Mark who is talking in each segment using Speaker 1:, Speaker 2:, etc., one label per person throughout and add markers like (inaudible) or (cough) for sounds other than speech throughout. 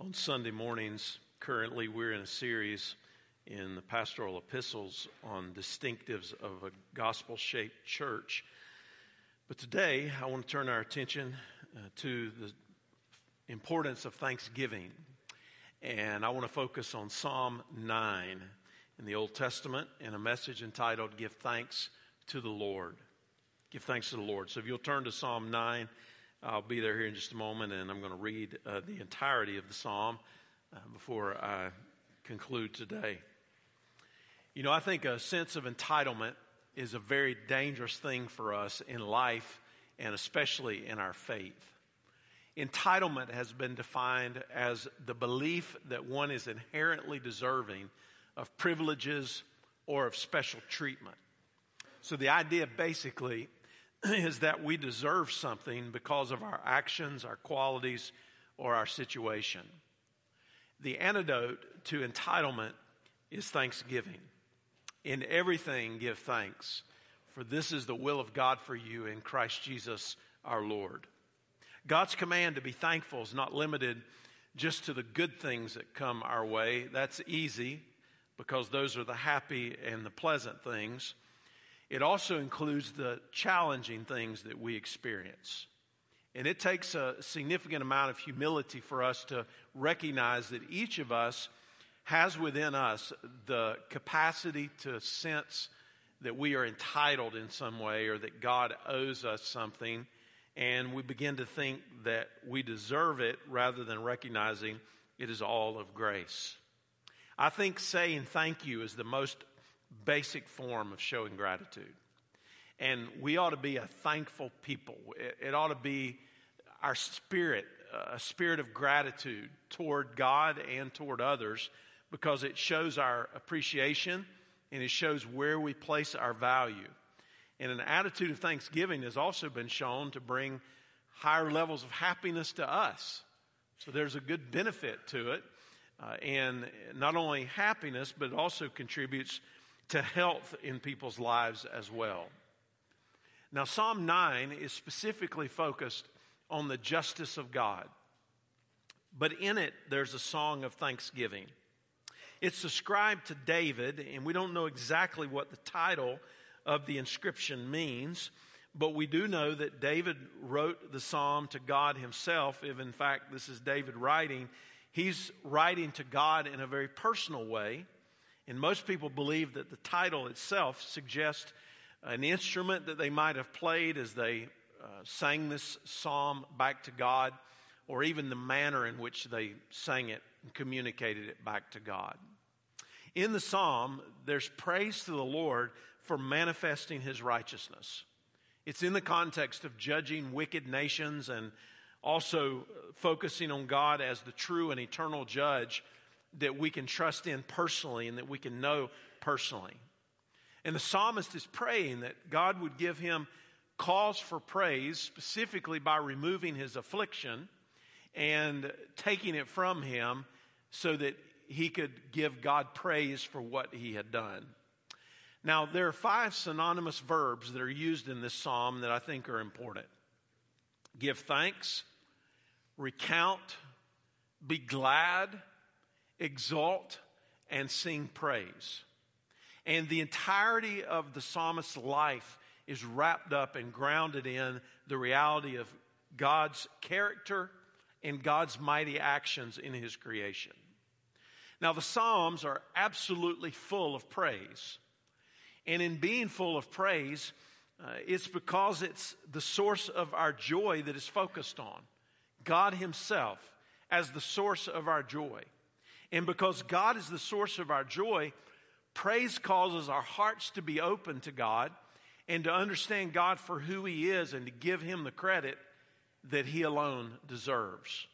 Speaker 1: On Sunday mornings, currently, we're in a series in the pastoral epistles on distinctives of a gospel shaped church. But today, I want to turn our attention uh, to the importance of thanksgiving. And I want to focus on Psalm 9 in the Old Testament in a message entitled Give Thanks to the Lord. Give thanks to the Lord. So if you'll turn to Psalm 9, I'll be there here in just a moment, and I'm going to read uh, the entirety of the psalm uh, before I conclude today. You know, I think a sense of entitlement is a very dangerous thing for us in life and especially in our faith. Entitlement has been defined as the belief that one is inherently deserving of privileges or of special treatment. So the idea basically (clears throat) is that we deserve something because of our actions, our qualities, or our situation. The antidote to entitlement is thanksgiving. In everything, give thanks, for this is the will of God for you in Christ Jesus our Lord. God's command to be thankful is not limited just to the good things that come our way. That's easy because those are the happy and the pleasant things. It also includes the challenging things that we experience. And it takes a significant amount of humility for us to recognize that each of us has within us the capacity to sense that we are entitled in some way or that God owes us something. And we begin to think that we deserve it rather than recognizing it is all of grace. I think saying thank you is the most basic form of showing gratitude. And we ought to be a thankful people. It, it ought to be our spirit, a spirit of gratitude toward God and toward others, because it shows our appreciation and it shows where we place our value. And an attitude of thanksgiving has also been shown to bring higher levels of happiness to us. So there's a good benefit to it. Uh, and not only happiness, but it also contributes to health in people's lives as well. Now, Psalm 9 is specifically focused on the justice of God, but in it, there's a song of thanksgiving. It's ascribed to David, and we don't know exactly what the title of the inscription means, but we do know that David wrote the psalm to God himself. If in fact this is David writing, he's writing to God in a very personal way. And most people believe that the title itself suggests an instrument that they might have played as they uh, sang this psalm back to God, or even the manner in which they sang it and communicated it back to God. In the psalm, there's praise to the Lord for manifesting his righteousness. It's in the context of judging wicked nations and also focusing on God as the true and eternal judge that we can trust in personally and that we can know personally. And the psalmist is praying that God would give him cause for praise, specifically by removing his affliction and taking it from him so that he could give God praise for what he had done. Now, there are five synonymous verbs that are used in this psalm that I think are important give thanks, recount, be glad, exalt, and sing praise. And the entirety of the psalmist's life is wrapped up and grounded in the reality of God's character and God's mighty actions in his creation. Now, the Psalms are absolutely full of praise. And in being full of praise, uh, it's because it's the source of our joy that is focused on. God Himself as the source of our joy. And because God is the source of our joy, praise causes our hearts to be open to God and to understand God for who He is and to give Him the credit that He alone deserves.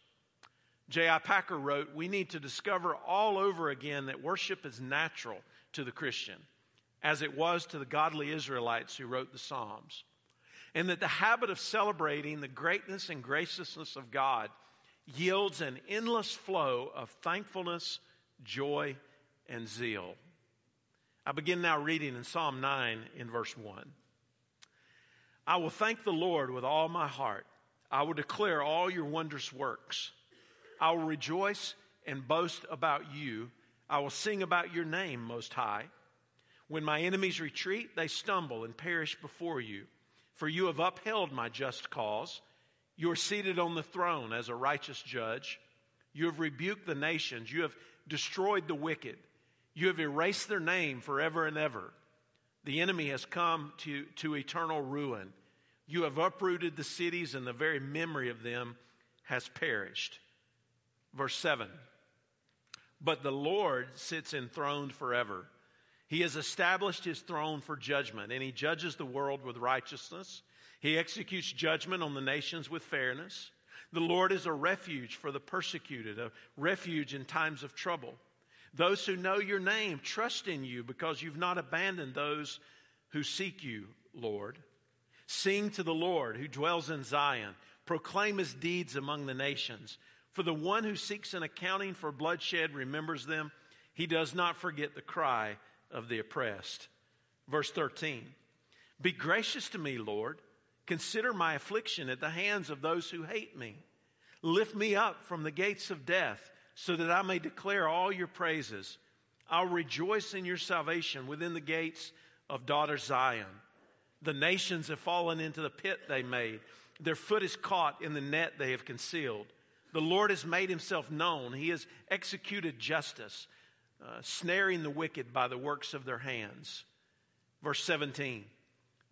Speaker 1: J.I. Packer wrote, We need to discover all over again that worship is natural to the Christian, as it was to the godly Israelites who wrote the Psalms, and that the habit of celebrating the greatness and graciousness of God yields an endless flow of thankfulness, joy, and zeal. I begin now reading in Psalm 9 in verse 1. I will thank the Lord with all my heart. I will declare all your wondrous works. I will rejoice and boast about you. I will sing about your name, Most High. When my enemies retreat, they stumble and perish before you. For you have upheld my just cause. You are seated on the throne as a righteous judge. You have rebuked the nations. You have destroyed the wicked. You have erased their name forever and ever. The enemy has come to, to eternal ruin. You have uprooted the cities, and the very memory of them has perished. Verse 7 But the Lord sits enthroned forever. He has established his throne for judgment, and he judges the world with righteousness. He executes judgment on the nations with fairness. The Lord is a refuge for the persecuted, a refuge in times of trouble. Those who know your name trust in you because you've not abandoned those who seek you, Lord. Sing to the Lord who dwells in Zion. Proclaim his deeds among the nations. For the one who seeks an accounting for bloodshed remembers them. He does not forget the cry of the oppressed. Verse 13 Be gracious to me, Lord. Consider my affliction at the hands of those who hate me. Lift me up from the gates of death so that I may declare all your praises. I'll rejoice in your salvation within the gates of daughter Zion. The nations have fallen into the pit they made. Their foot is caught in the net they have concealed. The Lord has made himself known. He has executed justice, uh, snaring the wicked by the works of their hands. Verse 17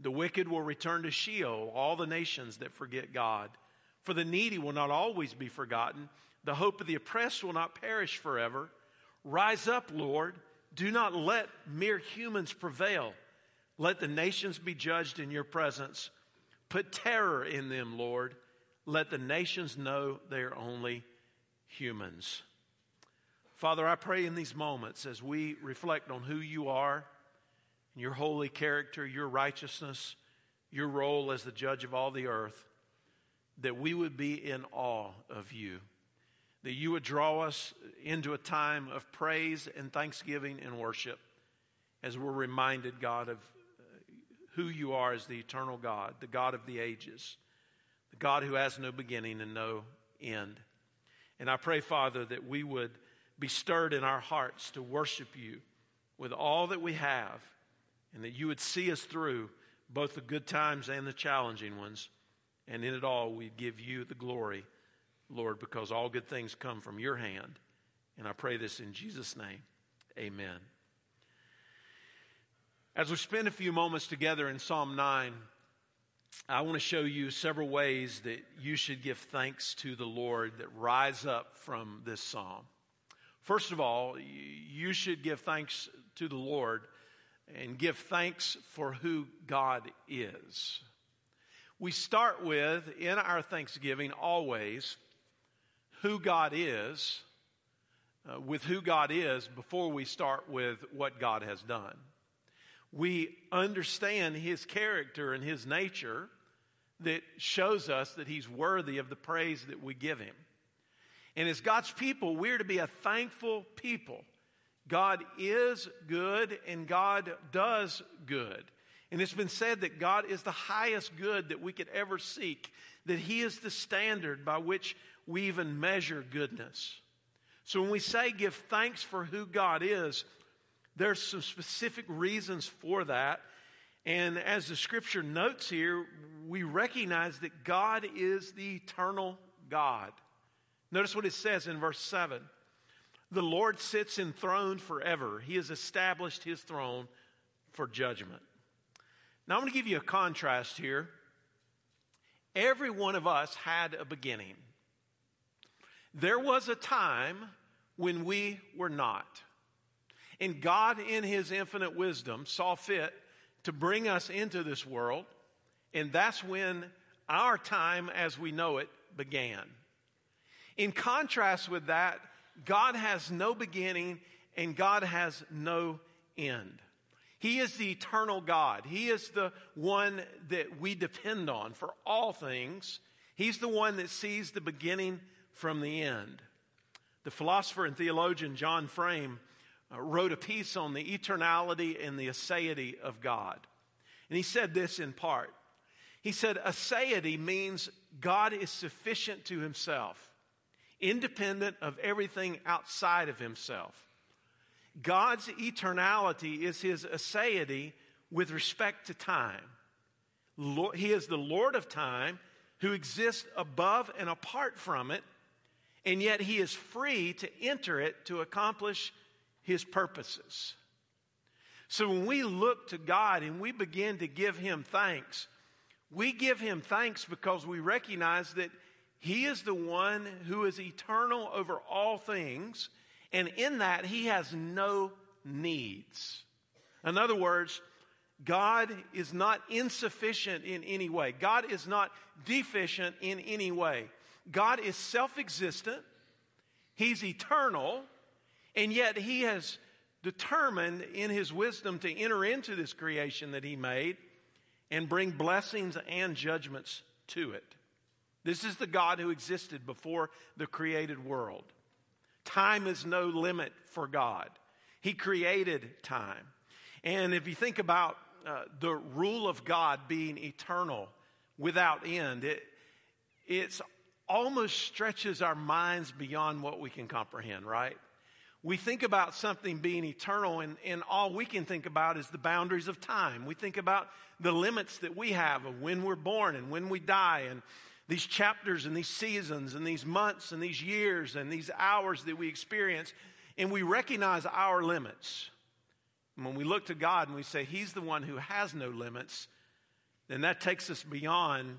Speaker 1: The wicked will return to Sheol, all the nations that forget God. For the needy will not always be forgotten the hope of the oppressed will not perish forever. Rise up, Lord. Do not let mere humans prevail. Let the nations be judged in your presence. Put terror in them, Lord. Let the nations know they are only humans. Father, I pray in these moments as we reflect on who you are, your holy character, your righteousness, your role as the judge of all the earth, that we would be in awe of you that you would draw us into a time of praise and thanksgiving and worship as we're reminded, God, of uh, who you are as the eternal God, the God of the ages, the God who has no beginning and no end. And I pray, Father, that we would be stirred in our hearts to worship you with all that we have, and that you would see us through both the good times and the challenging ones. And in it all, we give you the glory Lord, because all good things come from your hand. And I pray this in Jesus' name. Amen. As we spend a few moments together in Psalm 9, I want to show you several ways that you should give thanks to the Lord that rise up from this psalm. First of all, you should give thanks to the Lord and give thanks for who God is. We start with, in our thanksgiving, always who God is, uh, with who God is, before we start with what God has done. We understand His character and His nature that shows us that He's worthy of the praise that we give Him. And as God's people, we're to be a thankful people. God is good and God does good. And it's been said that God is the highest good that we could ever seek, that He is the standard by which we even measure goodness. So when we say give thanks for who God is, there's some specific reasons for that. And as the scripture notes here, we recognize that God is the eternal God. Notice what it says in verse 7 The Lord sits enthroned forever, He has established His throne for judgment. Now, I'm going to give you a contrast here. Every one of us had a beginning. There was a time when we were not. And God, in His infinite wisdom, saw fit to bring us into this world. And that's when our time as we know it began. In contrast with that, God has no beginning and God has no end. He is the eternal God. He is the one that we depend on for all things. He's the one that sees the beginning from the end. The philosopher and theologian John Frame uh, wrote a piece on the eternality and the aseity of God. And he said this in part. He said, Aseity means God is sufficient to himself. Independent of everything outside of himself. God's eternality is his aseity with respect to time. He is the Lord of time who exists above and apart from it, and yet he is free to enter it to accomplish his purposes. So when we look to God and we begin to give him thanks, we give him thanks because we recognize that he is the one who is eternal over all things, and in that he has no needs. In other words, God is not insufficient in any way. God is not deficient in any way. God is self existent, He's eternal, and yet He has determined in His wisdom to enter into this creation that He made and bring blessings and judgments to it. This is the God who existed before the created world. Time is no limit for God. He created time. And if you think about uh, the rule of God being eternal without end, it it's almost stretches our minds beyond what we can comprehend, right? We think about something being eternal, and, and all we can think about is the boundaries of time. We think about the limits that we have of when we're born and when we die, and these chapters and these seasons and these months and these years and these hours that we experience, and we recognize our limits. And when we look to God and we say He's the one who has no limits, then that takes us beyond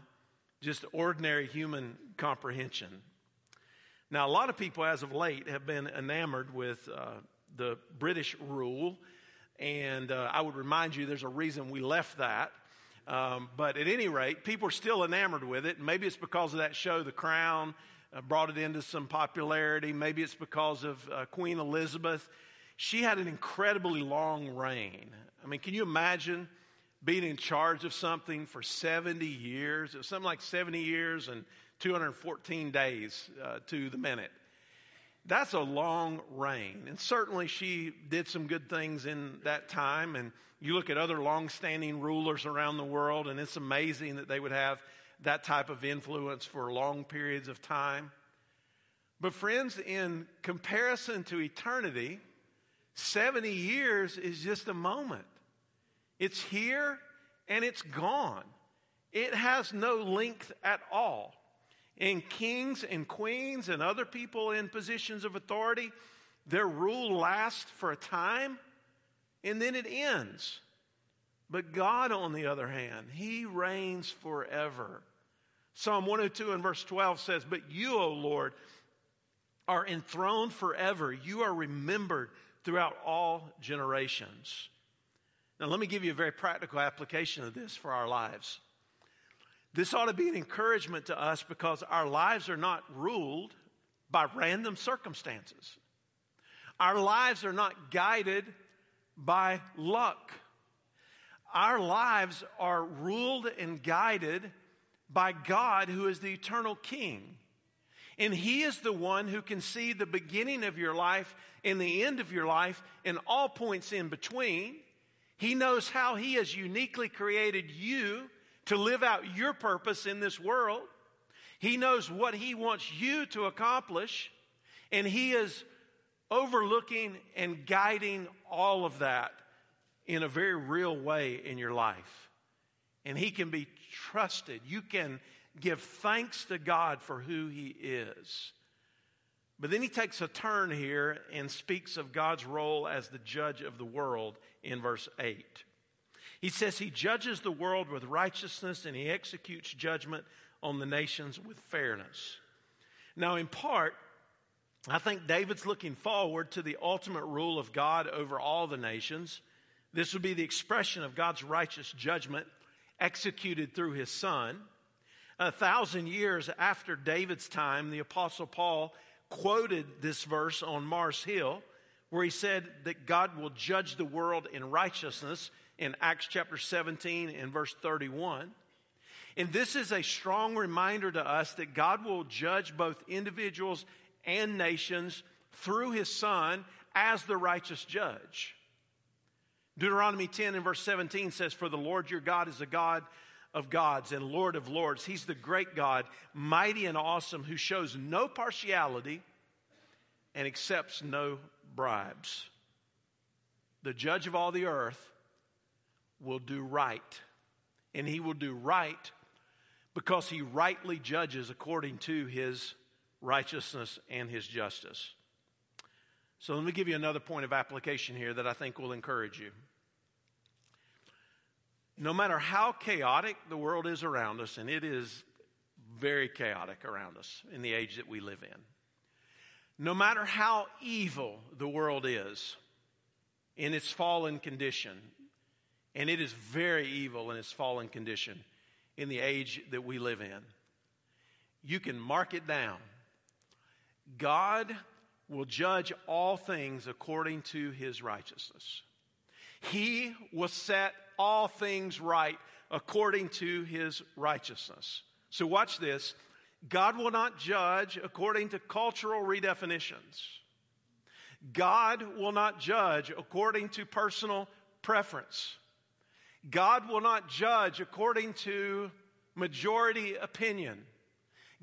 Speaker 1: just ordinary human comprehension. Now, a lot of people as of late have been enamored with uh, the British rule, and uh, I would remind you there's a reason we left that. Um, but at any rate, people are still enamored with it. Maybe it's because of that show, The Crown, uh, brought it into some popularity. Maybe it's because of uh, Queen Elizabeth she had an incredibly long reign. I mean, can you imagine being in charge of something for 70 years? It was something like 70 years and 214 days uh, to the minute. That's a long reign. And certainly she did some good things in that time. And you look at other long-standing rulers around the world, and it's amazing that they would have that type of influence for long periods of time. But, friends, in comparison to eternity, 70 years is just a moment. It's here and it's gone. It has no length at all. And kings and queens and other people in positions of authority, their rule lasts for a time and then it ends. But God, on the other hand, He reigns forever. Psalm 102 and verse 12 says, But you, O Lord, are enthroned forever. You are remembered throughout all generations. Now, let me give you a very practical application of this for our lives. This ought to be an encouragement to us because our lives are not ruled by random circumstances. Our lives are not guided by luck. Our lives are ruled and guided by God, who is the eternal King. And He is the one who can see the beginning of your life and the end of your life and all points in between. He knows how He has uniquely created you to live out your purpose in this world. He knows what He wants you to accomplish, and He is overlooking and guiding all of that in a very real way in your life. And He can be trusted. You can give thanks to God for who He is. But then he takes a turn here and speaks of God's role as the judge of the world in verse 8. He says he judges the world with righteousness and he executes judgment on the nations with fairness. Now, in part, I think David's looking forward to the ultimate rule of God over all the nations. This would be the expression of God's righteous judgment executed through his son. A thousand years after David's time, the Apostle Paul quoted this verse on Mars Hill, where he said that God will judge the world in righteousness in Acts chapter 17 and verse 31. And this is a strong reminder to us that God will judge both individuals and nations through his Son as the righteous judge. Deuteronomy 10 and verse 17 says, For the Lord your God is a God of gods and Lord of lords. He's the great God, mighty and awesome, who shows no partiality and accepts no bribes. The judge of all the earth will do right. And he will do right because he rightly judges according to his righteousness and his justice. So let me give you another point of application here that I think will encourage you. No matter how chaotic the world is around us, and it is very chaotic around us in the age that we live in, no matter how evil the world is in its fallen condition, and it is very evil in its fallen condition in the age that we live in, you can mark it down. God will judge all things according to his righteousness. He will set all things right according to his righteousness. So, watch this. God will not judge according to cultural redefinitions. God will not judge according to personal preference. God will not judge according to majority opinion.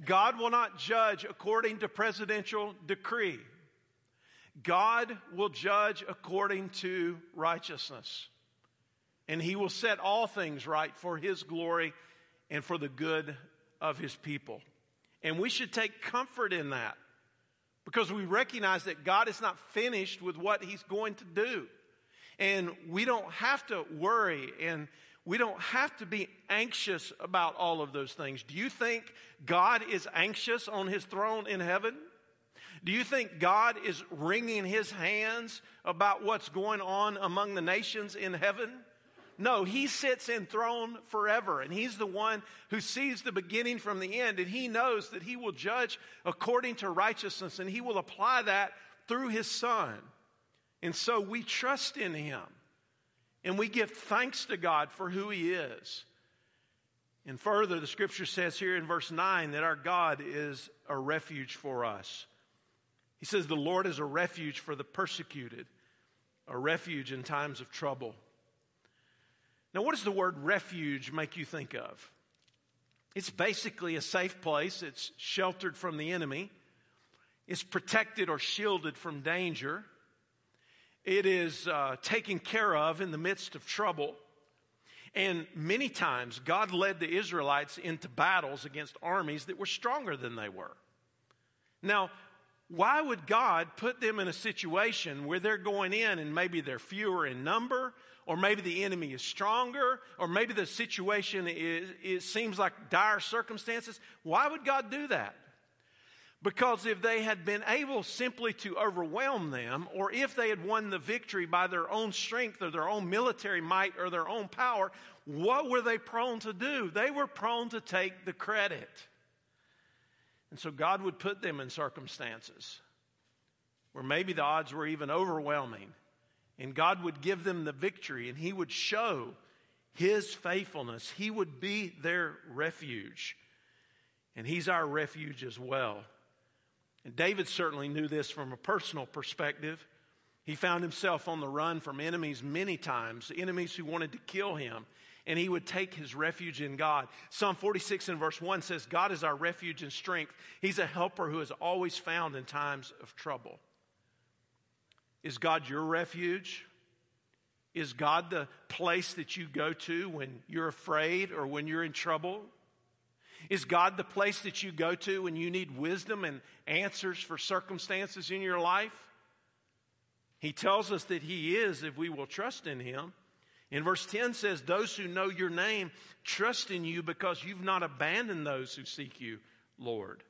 Speaker 1: God will not judge according to presidential decree. God will judge according to righteousness. And he will set all things right for his glory and for the good of his people. And we should take comfort in that because we recognize that God is not finished with what he's going to do. And we don't have to worry and we don't have to be anxious about all of those things. Do you think God is anxious on his throne in heaven? Do you think God is wringing his hands about what's going on among the nations in heaven? No, he sits enthroned forever, and he's the one who sees the beginning from the end, and he knows that he will judge according to righteousness, and he will apply that through his son. And so we trust in him, and we give thanks to God for who he is. And further, the scripture says here in verse 9 that our God is a refuge for us. He says, The Lord is a refuge for the persecuted, a refuge in times of trouble. Now, what does the word refuge make you think of? It's basically a safe place, it's sheltered from the enemy, it's protected or shielded from danger, it is uh, taken care of in the midst of trouble. And many times, God led the Israelites into battles against armies that were stronger than they were. Now, why would God put them in a situation where they're going in and maybe they're fewer in number, or maybe the enemy is stronger, or maybe the situation is, it seems like dire circumstances? Why would God do that? Because if they had been able simply to overwhelm them, or if they had won the victory by their own strength or their own military might or their own power, what were they prone to do? They were prone to take the credit. And so God would put them in circumstances where maybe the odds were even overwhelming. And God would give them the victory and He would show His faithfulness. He would be their refuge. And He's our refuge as well. And David certainly knew this from a personal perspective. He found himself on the run from enemies many times, enemies who wanted to kill him and he would take his refuge in God. Psalm 46 and verse 1 says, God is our refuge and strength. He's a helper who is always found in times of trouble. Is God your refuge? Is God the place that you go to when you're afraid or when you're in trouble? Is God the place that you go to when you need wisdom and answers for circumstances in your life? He tells us that He is if we will trust in Him. In verse 10 says, Those who know your name trust in you because you've not abandoned those who seek you, Lord.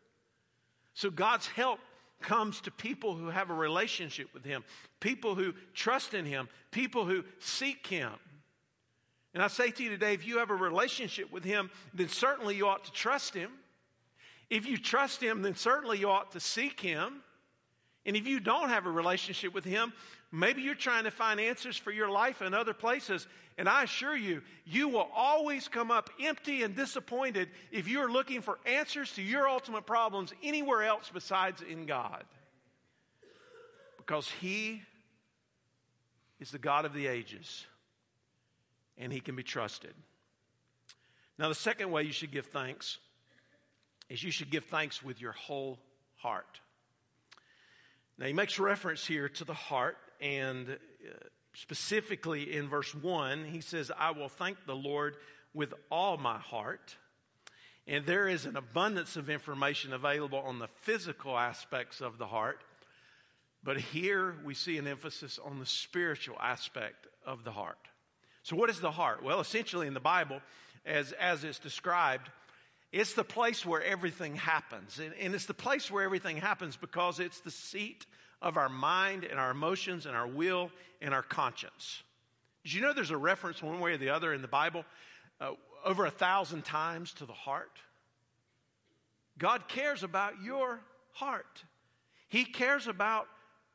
Speaker 1: So God's help comes to people who have a relationship with Him, people who trust in Him, people who seek Him. And I say to you today, if you have a relationship with Him, then certainly you ought to trust Him. If you trust Him, then certainly you ought to seek Him. And if you don't have a relationship with Him, maybe you're trying to find answers for your life in other places. And I assure you, you will always come up empty and disappointed if you're looking for answers to your ultimate problems anywhere else besides in God. Because He is the God of the ages, and He can be trusted. Now, the second way you should give thanks is you should give thanks with your whole heart. Now, he makes reference here to the heart, and uh, specifically in verse 1, he says, I will thank the Lord with all my heart. And there is an abundance of information available on the physical aspects of the heart. But here we see an emphasis on the spiritual aspect of the heart. So, what is the heart? Well, essentially in the Bible, as, as it's described, it's the place where everything happens. And, and it's the place where everything happens because it's the seat of our mind and our emotions and our will and our conscience. Did you know there's a reference one way or the other in the Bible uh, over a thousand times to the heart? God cares about your heart. He cares about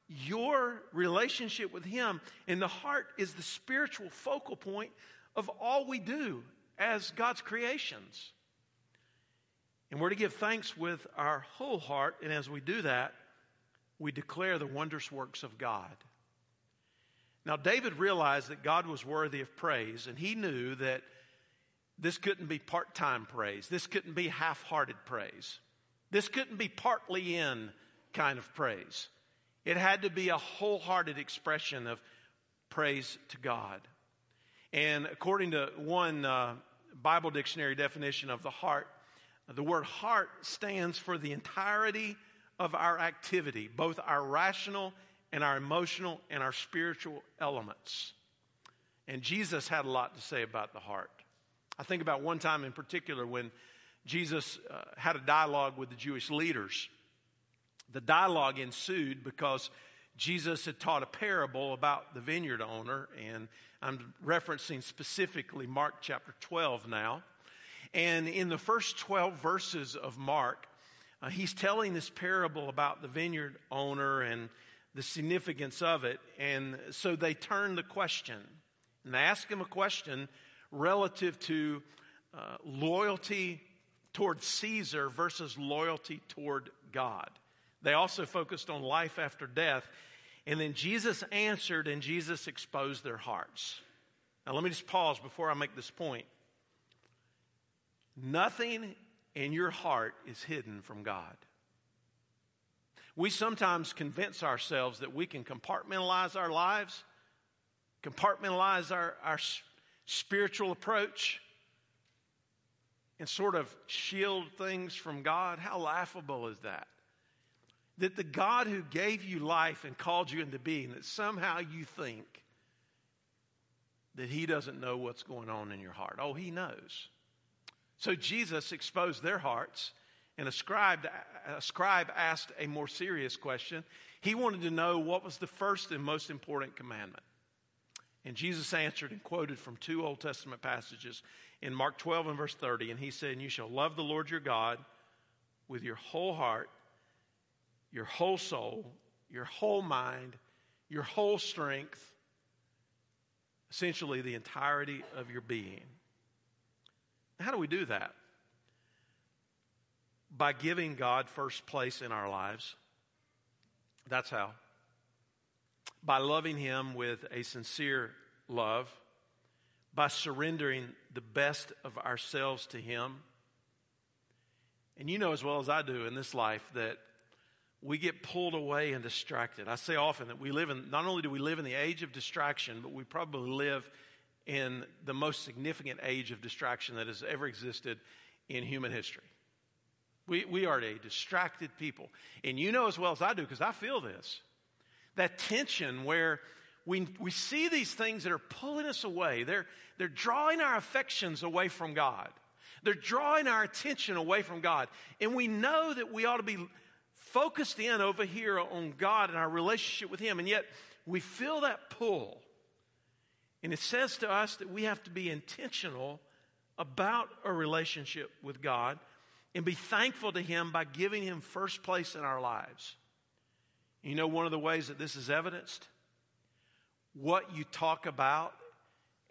Speaker 1: your relationship with Him. And the heart is the spiritual focal point of all we do as God's creations. And we're to give thanks with our whole heart. And as we do that, we declare the wondrous works of God. Now, David realized that God was worthy of praise, and he knew that this couldn't be part time praise. This couldn't be half hearted praise. This couldn't be partly in kind of praise. It had to be a wholehearted expression of praise to God. And according to one uh, Bible dictionary definition of the heart, the word heart stands for the entirety of our activity, both our rational and our emotional and our spiritual elements. And Jesus had a lot to say about the heart. I think about one time in particular when Jesus uh, had a dialogue with the Jewish leaders. The dialogue ensued because Jesus had taught a parable about the vineyard owner, and I'm referencing specifically Mark chapter 12 now. And in the first 12 verses of Mark, uh, he's telling this parable about the vineyard owner and the significance of it. And so they turn the question and they ask him a question relative to uh, loyalty toward Caesar versus loyalty toward God. They also focused on life after death. And then Jesus answered and Jesus exposed their hearts. Now, let me just pause before I make this point. Nothing in your heart is hidden from God. We sometimes convince ourselves that we can compartmentalize our lives, compartmentalize our, our spiritual approach, and sort of shield things from God. How laughable is that? That the God who gave you life and called you into being, that somehow you think that he doesn't know what's going on in your heart. Oh, he knows. So Jesus exposed their hearts, and a scribe, a scribe asked a more serious question. He wanted to know what was the first and most important commandment. And Jesus answered and quoted from two Old Testament passages in Mark 12 and verse 30. And he said, you shall love the Lord your God with your whole heart your whole soul, your whole mind, your whole strength, essentially the entirety of your being. How do we do that? By giving God first place in our lives. That's how. By loving Him with a sincere love, by surrendering the best of ourselves to Him. And you know as well as I do in this life that we get pulled away and distracted. I say often that we live in, not only do we live in the age of distraction, but we probably live in the most significant age of distraction that has ever existed in human history. We, we are a distracted people. And you know as well as I do, because I feel this, that tension where we, we see these things that are pulling us away. They're, they're drawing our affections away from God. They're drawing our attention away from God. And we know that we ought to be focused in over here on God and our relationship with Him, and yet we feel that pull. And it says to us that we have to be intentional about a relationship with God and be thankful to Him by giving Him first place in our lives. You know, one of the ways that this is evidenced? What you talk about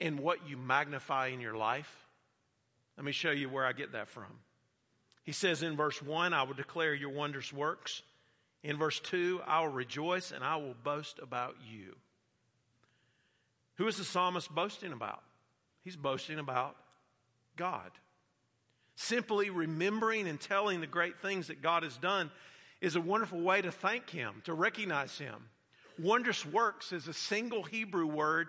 Speaker 1: and what you magnify in your life. Let me show you where I get that from. He says in verse 1, I will declare your wondrous works. In verse 2, I will rejoice and I will boast about you. Who is the psalmist boasting about? He's boasting about God. Simply remembering and telling the great things that God has done is a wonderful way to thank Him, to recognize Him. Wondrous works is a single Hebrew word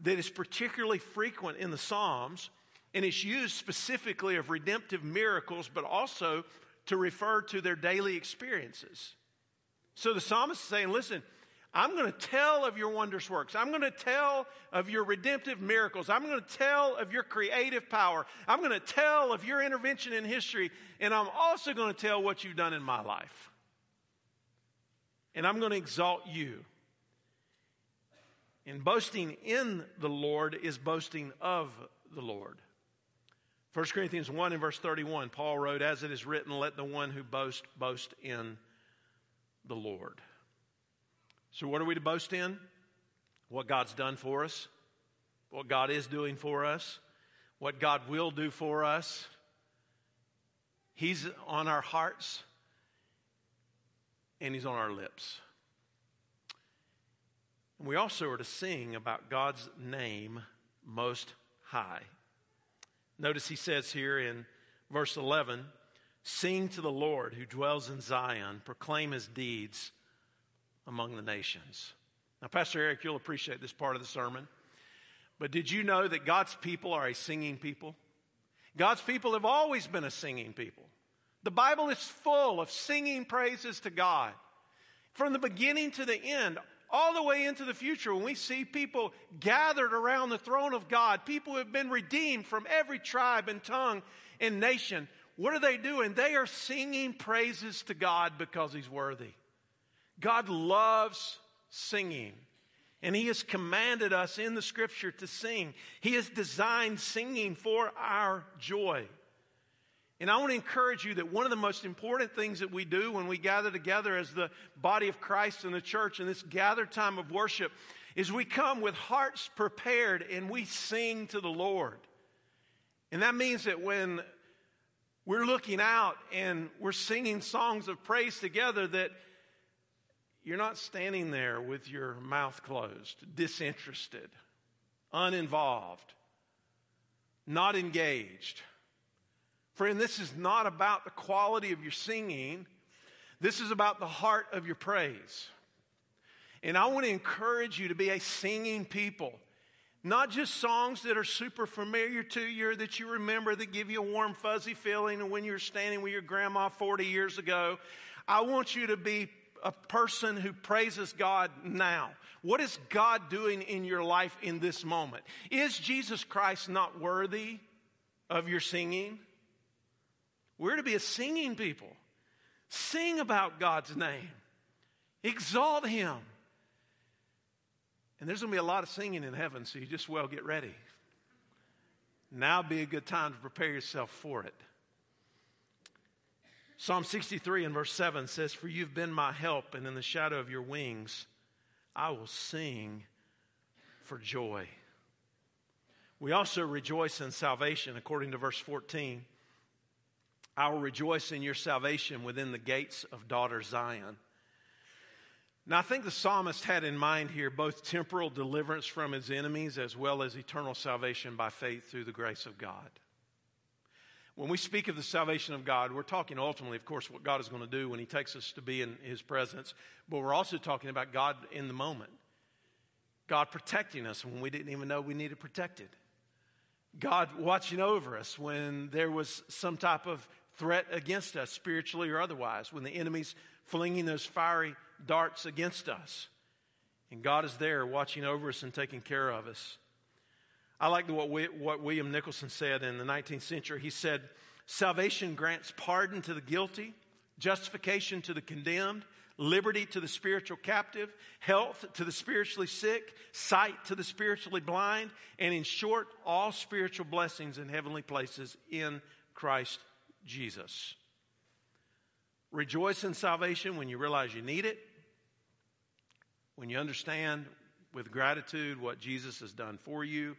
Speaker 1: that is particularly frequent in the Psalms, and it's used specifically of redemptive miracles, but also to refer to their daily experiences. So the psalmist is saying, listen, I'm going to tell of your wondrous works. I'm going to tell of your redemptive miracles. I'm going to tell of your creative power. I'm going to tell of your intervention in history. And I'm also going to tell what you've done in my life. And I'm going to exalt you. And boasting in the Lord is boasting of the Lord. 1 Corinthians 1 and verse 31, Paul wrote, As it is written, let the one who boasts boast in the Lord. So, what are we to boast in? What God's done for us, what God is doing for us, what God will do for us. He's on our hearts and He's on our lips. And we also are to sing about God's name most high. Notice he says here in verse 11 Sing to the Lord who dwells in Zion, proclaim his deeds among the nations. Now, Pastor Eric, you'll appreciate this part of the sermon. But did you know that God's people are a singing people? God's people have always been a singing people. The Bible is full of singing praises to God. From the beginning to the end, all the way into the future, when we see people gathered around the throne of God, people who have been redeemed from every tribe and tongue and nation, what are they doing? They are singing praises to God because He's worthy. God loves singing. And He has commanded us in the scripture to sing. He has designed singing for our joy. And I want to encourage you that one of the most important things that we do when we gather together as the body of Christ in the church in this gathered time of worship is we come with hearts prepared and we sing to the Lord. And that means that when we're looking out and we're singing songs of praise together, that you're not standing there with your mouth closed, disinterested, uninvolved, not engaged. Friend, this is not about the quality of your singing. This is about the heart of your praise. And I want to encourage you to be a singing people. Not just songs that are super familiar to you or that you remember that give you a warm, fuzzy feeling and when you were standing with your grandma 40 years ago. I want you to be a person who praises God now? What is God doing in your life in this moment? Is Jesus Christ not worthy of your singing? We're to be a singing people. Sing about God's name, exalt Him. And there's going to be a lot of singing in heaven, so you just well get ready. Now be a good time to prepare yourself for it. Psalm 63 and verse 7 says, For you've been my help, and in the shadow of your wings I will sing for joy. We also rejoice in salvation, according to verse 14. I will rejoice in your salvation within the gates of daughter Zion. Now, I think the psalmist had in mind here both temporal deliverance from his enemies as well as eternal salvation by faith through the grace of God. When we speak of the salvation of God, we're talking ultimately, of course, what God is going to do when He takes us to be in His presence, but we're also talking about God in the moment. God protecting us when we didn't even know we needed protected. God watching over us when there was some type of threat against us, spiritually or otherwise, when the enemy's flinging those fiery darts against us. And God is there watching over us and taking care of us. I like what, William Nicholson said in the 19th century. He said, Salvation grants pardon to the guilty, justification to the condemned, liberty to the spiritual captive, health to the spiritually sick, sight to the spiritually blind, and in short, all spiritual blessings in heavenly places in Christ Jesus. Rejoice in salvation when you realize you need it, when you understand with gratitude what Jesus has done for you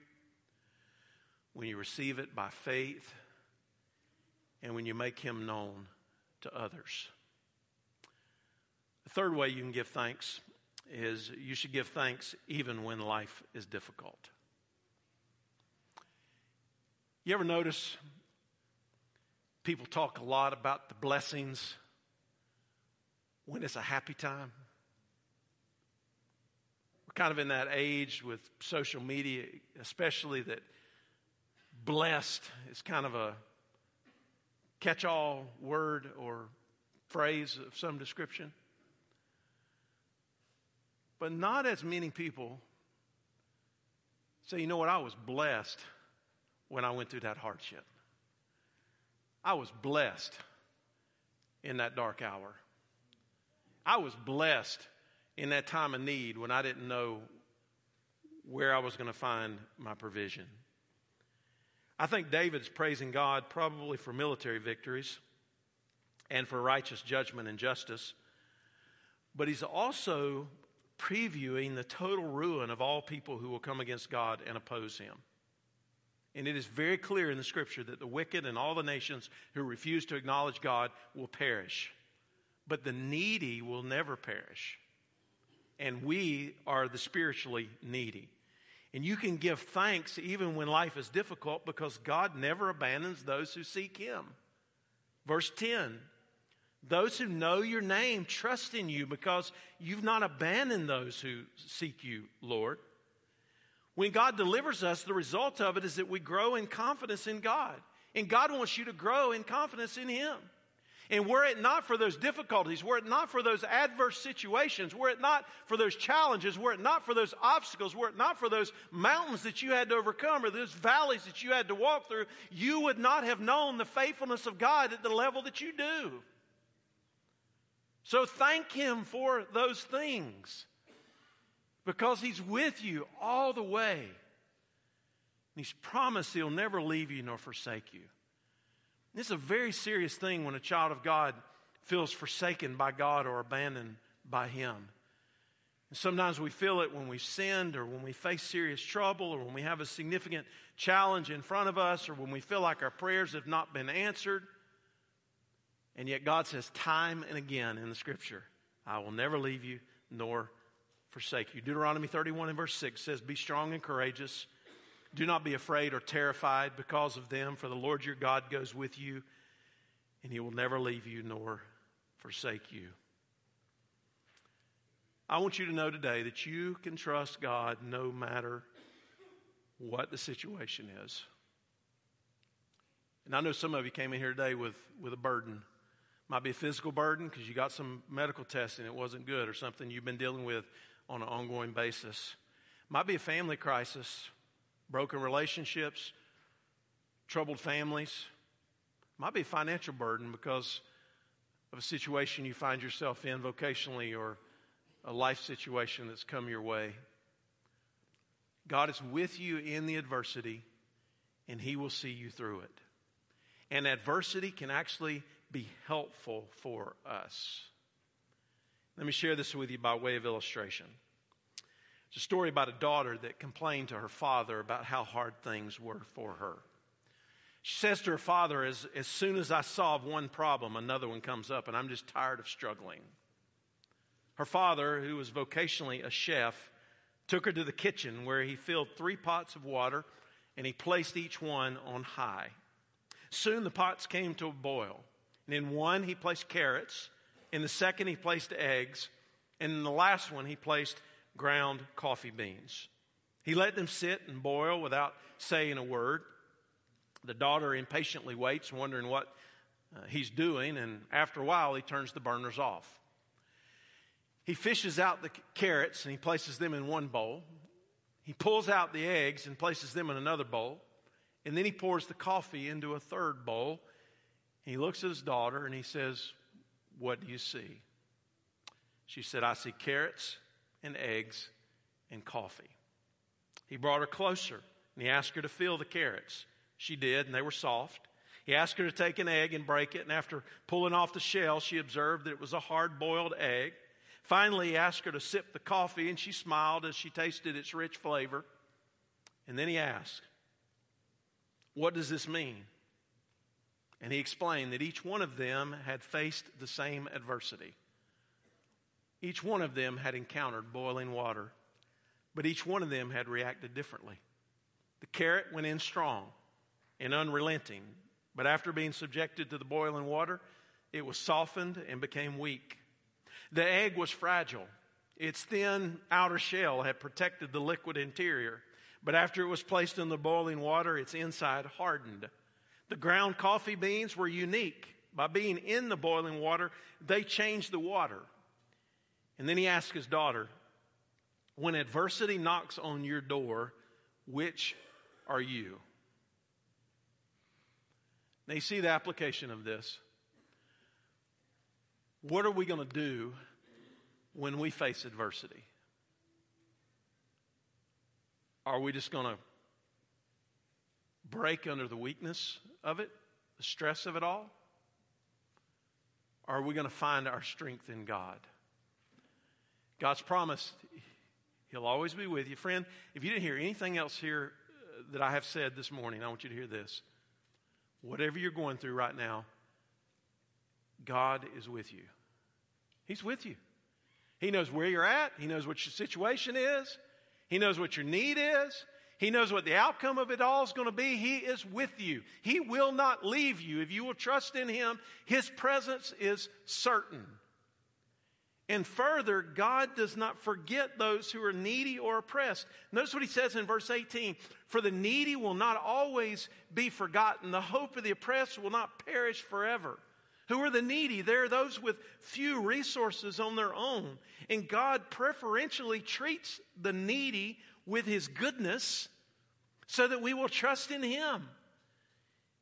Speaker 1: when you receive it by faith, and when you make Him known to others. The third way you can give thanks is you should give thanks even when life is difficult. You ever notice People talk a lot about the blessings when it's a happy time. We're kind of in that age with social media, especially that blessed is kind of a catch all word or phrase of some description. But not as many people say, you know what, I was blessed when I went through that hardship. I was blessed in that dark hour. I was blessed in that time of need when I didn't know where I was going to find my provision. I think David's praising God probably for military victories and for righteous judgment and justice, but he's also previewing the total ruin of all people who will come against God and oppose him. And it is very clear in the scripture that the wicked and all the nations who refuse to acknowledge God will perish. But the needy will never perish. And we are the spiritually needy. And you can give thanks even when life is difficult because God never abandons those who seek Him. Verse 10 those who know your name trust in you because you've not abandoned those who seek you, Lord. When God delivers us, the result of it is that we grow in confidence in God. And God wants you to grow in confidence in Him. And were it not for those difficulties, were it not for those adverse situations, were it not for those challenges, were it not for those obstacles, were it not for those mountains that you had to overcome or those valleys that you had to walk through, you would not have known the faithfulness of God at the level that you do. So thank Him for those things because He's with you all the way. And He's promised He'll never leave you nor forsake you. This is a very serious thing when a child of God feels forsaken by God or abandoned by Him. And sometimes we feel it when we've sinned or when we face serious trouble or when we have a significant challenge in front of us or when we feel like our prayers have not been answered. And yet God says time and again in the scripture, I will never leave you nor forsake you. Deuteronomy 31 and verse 6 says, Be strong and courageous. Do not be afraid or terrified because of them, for the Lord your God goes with you, and he will never leave you nor forsake you. I want you to know today that you can trust God no matter what the situation is. And I know some of you came in here today with, with a burden. Might be a physical burden because you got some medical testing it wasn't good or something you've been dealing with on an ongoing basis. Might be a family crisis, broken relationships, troubled families. Might be a financial burden because of a situation you find yourself in vocationally or a life situation that's come your way. God is with you in the adversity, and He will see you through it. And adversity can actually be helpful for us. Let me share this with you by way of illustration. It's a story about a daughter that complained to her father about how hard things were for her. She says to her father, as, as soon as I solve one problem, another one comes up, and I'm just tired of struggling. Her father, who was vocationally a chef, took her to the kitchen where he filled three pots of water and he placed each one on high. Soon the pots came to a boil. And in one, he placed carrots. In the second, he placed eggs. And in the last one, he placed ground coffee beans. He let them sit and boil without saying a word. The daughter impatiently waits, wondering what uh, he's doing, and after a while, he turns the burners off. He fishes out the carrots and he places them in one bowl. He pulls out the eggs and places them in another bowl. And then he pours the coffee into a third bowl he looks at his daughter and he says, What do you see? She said, I see carrots and eggs and coffee. He brought her closer and he asked her to feel the carrots. She did, and they were soft. He asked her to take an egg and break it, and after pulling off the shell, she observed that it was a hard boiled egg. Finally, he asked her to sip the coffee, and she smiled as she tasted its rich flavor. And then he asked, What does this mean? And he explained that each one of them had faced the same adversity. Each one of them had encountered boiling water, but each one of them had reacted differently. The carrot went in strong and unrelenting, But after being subjected to the boiling water, it was softened and became weak. The egg was fragile. Its thin outer shell had protected the liquid interior, but after it was placed in the boiling water, its inside hardened. The ground coffee beans were unique. By being in the boiling water, they changed the water. And then he asked his daughter, When adversity knocks on your door, which are you? Now, you see the application of this. What are we going to do when we face adversity? Are we just going to break under the weakness of it, the stress of it all? Or are we going to find our strength in God? God's promised He'll always be with you. Friend, if you didn't hear anything else here uh, that I have said this morning, I want you to hear this. Whatever you're going through right now, God is with you. He's with you. He knows where you're at, He knows what your situation is, He knows what your need is. He knows what the outcome of it all is going to be. He is with you. He will not leave you. If you will trust in Him, His presence is certain. And further, God does not forget those who are needy or oppressed. Notice what he says in verse 18 For the needy will not always be forgotten, the hope of the oppressed will not perish forever. Who are the needy? They're those with few resources on their own. And God preferentially treats the needy with his goodness so that we will trust in him.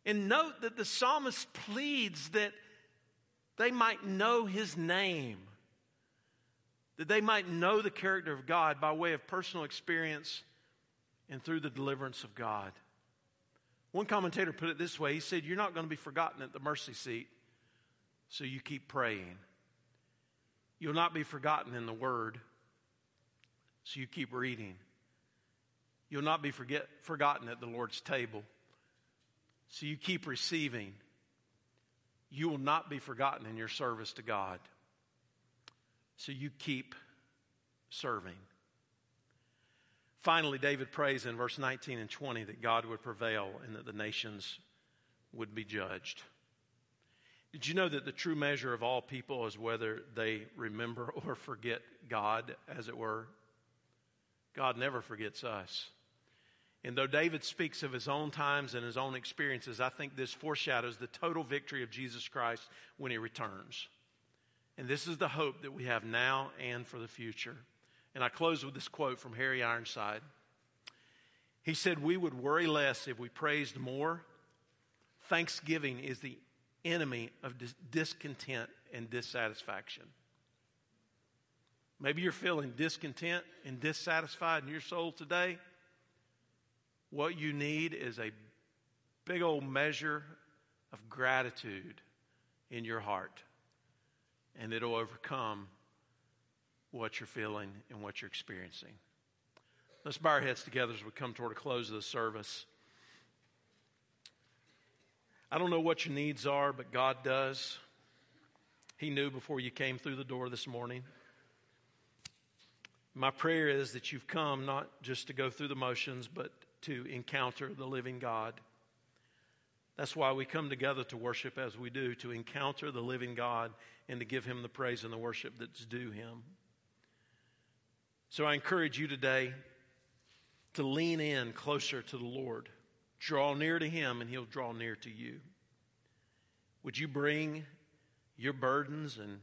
Speaker 1: And note that the psalmist pleads that they might know his name that they might know the character of God by way of personal experience and through the deliverance of God. One commentator put it this way he said, You're not going to be forgotten at the mercy seat, so you keep praying. You'll not be forgotten in the Word, so you keep reading. You'll not be forget, forgotten at the Lord's table, so you keep receiving. You will not be forgotten in your service to God. So you keep serving. Finally, David prays in verse 19 and 20 that God would prevail and that the nations would be judged. Did you know that the true measure of all people is whether they remember (laughs) or forget God, as it were? God never forgets us. And though David speaks of his own times and his own experiences, I think this foreshadows the total victory of Jesus Christ when he returns. And this is the hope that we have now and for the future. And I close with this quote from Harry Ironside. He said, We would worry less if we praised more. Thanksgiving is the enemy of dis- discontent and dissatisfaction. Maybe you're feeling discontent and dissatisfied in your soul today. What you need is a big old measure of gratitude in your heart and it'll overcome what you're feeling and what you're experiencing. Let's bow our heads together as we come toward a close of the service. I don't know what your needs are, but God does. He knew before you came through the door this morning. My prayer is that you've come not just to go through the motions, but to encounter the living God. That's why we come together to worship as we do, to encounter the living God and to give him the praise and the worship that's due him. So I encourage you today to lean in closer to the Lord. Draw near to him, and he'll draw near to you. Would you bring your burdens and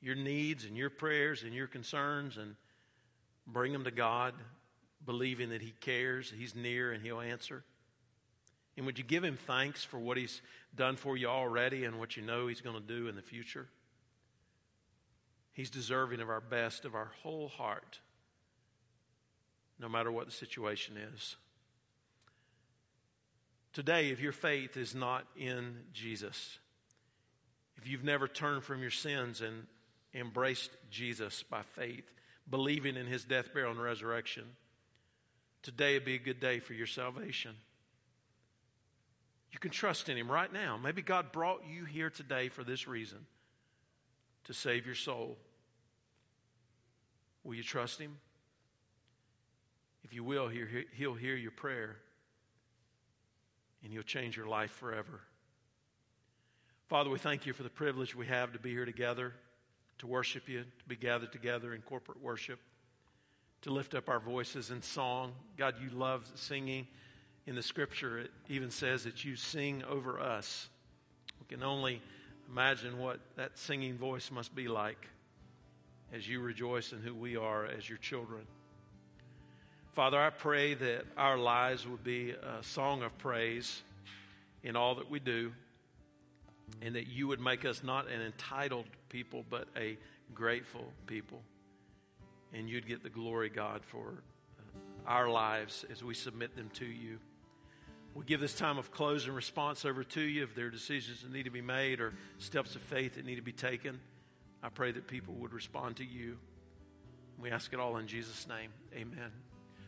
Speaker 1: your needs and your prayers and your concerns and bring them to God, believing that he cares, he's near, and he'll answer? And would you give him thanks for what he's done for you already and what you know he's going to do in the future? He's deserving of our best, of our whole heart, no matter what the situation is. Today, if your faith is not in Jesus, if you've never turned from your sins and embraced Jesus by faith, believing in his death, burial, and resurrection, today would be a good day for your salvation. You can trust in Him right now. Maybe God brought you here today for this reason to save your soul. Will you trust Him? If you will, He'll hear your prayer and He'll change your life forever. Father, we thank you for the privilege we have to be here together, to worship you, to be gathered together in corporate worship, to lift up our voices in song. God, you love singing. In the scripture, it even says that you sing over us. We can only imagine what that singing voice must be like as you rejoice in who we are as your children. Father, I pray that our lives would be a song of praise in all that we do, and that you would make us not an entitled people, but a grateful people. And you'd get the glory, God, for uh, our lives as we submit them to you. We give this time of close and response over to you. If there are decisions that need to be made or steps of faith that need to be taken, I pray that people would respond to you. We ask it all in Jesus' name. Amen.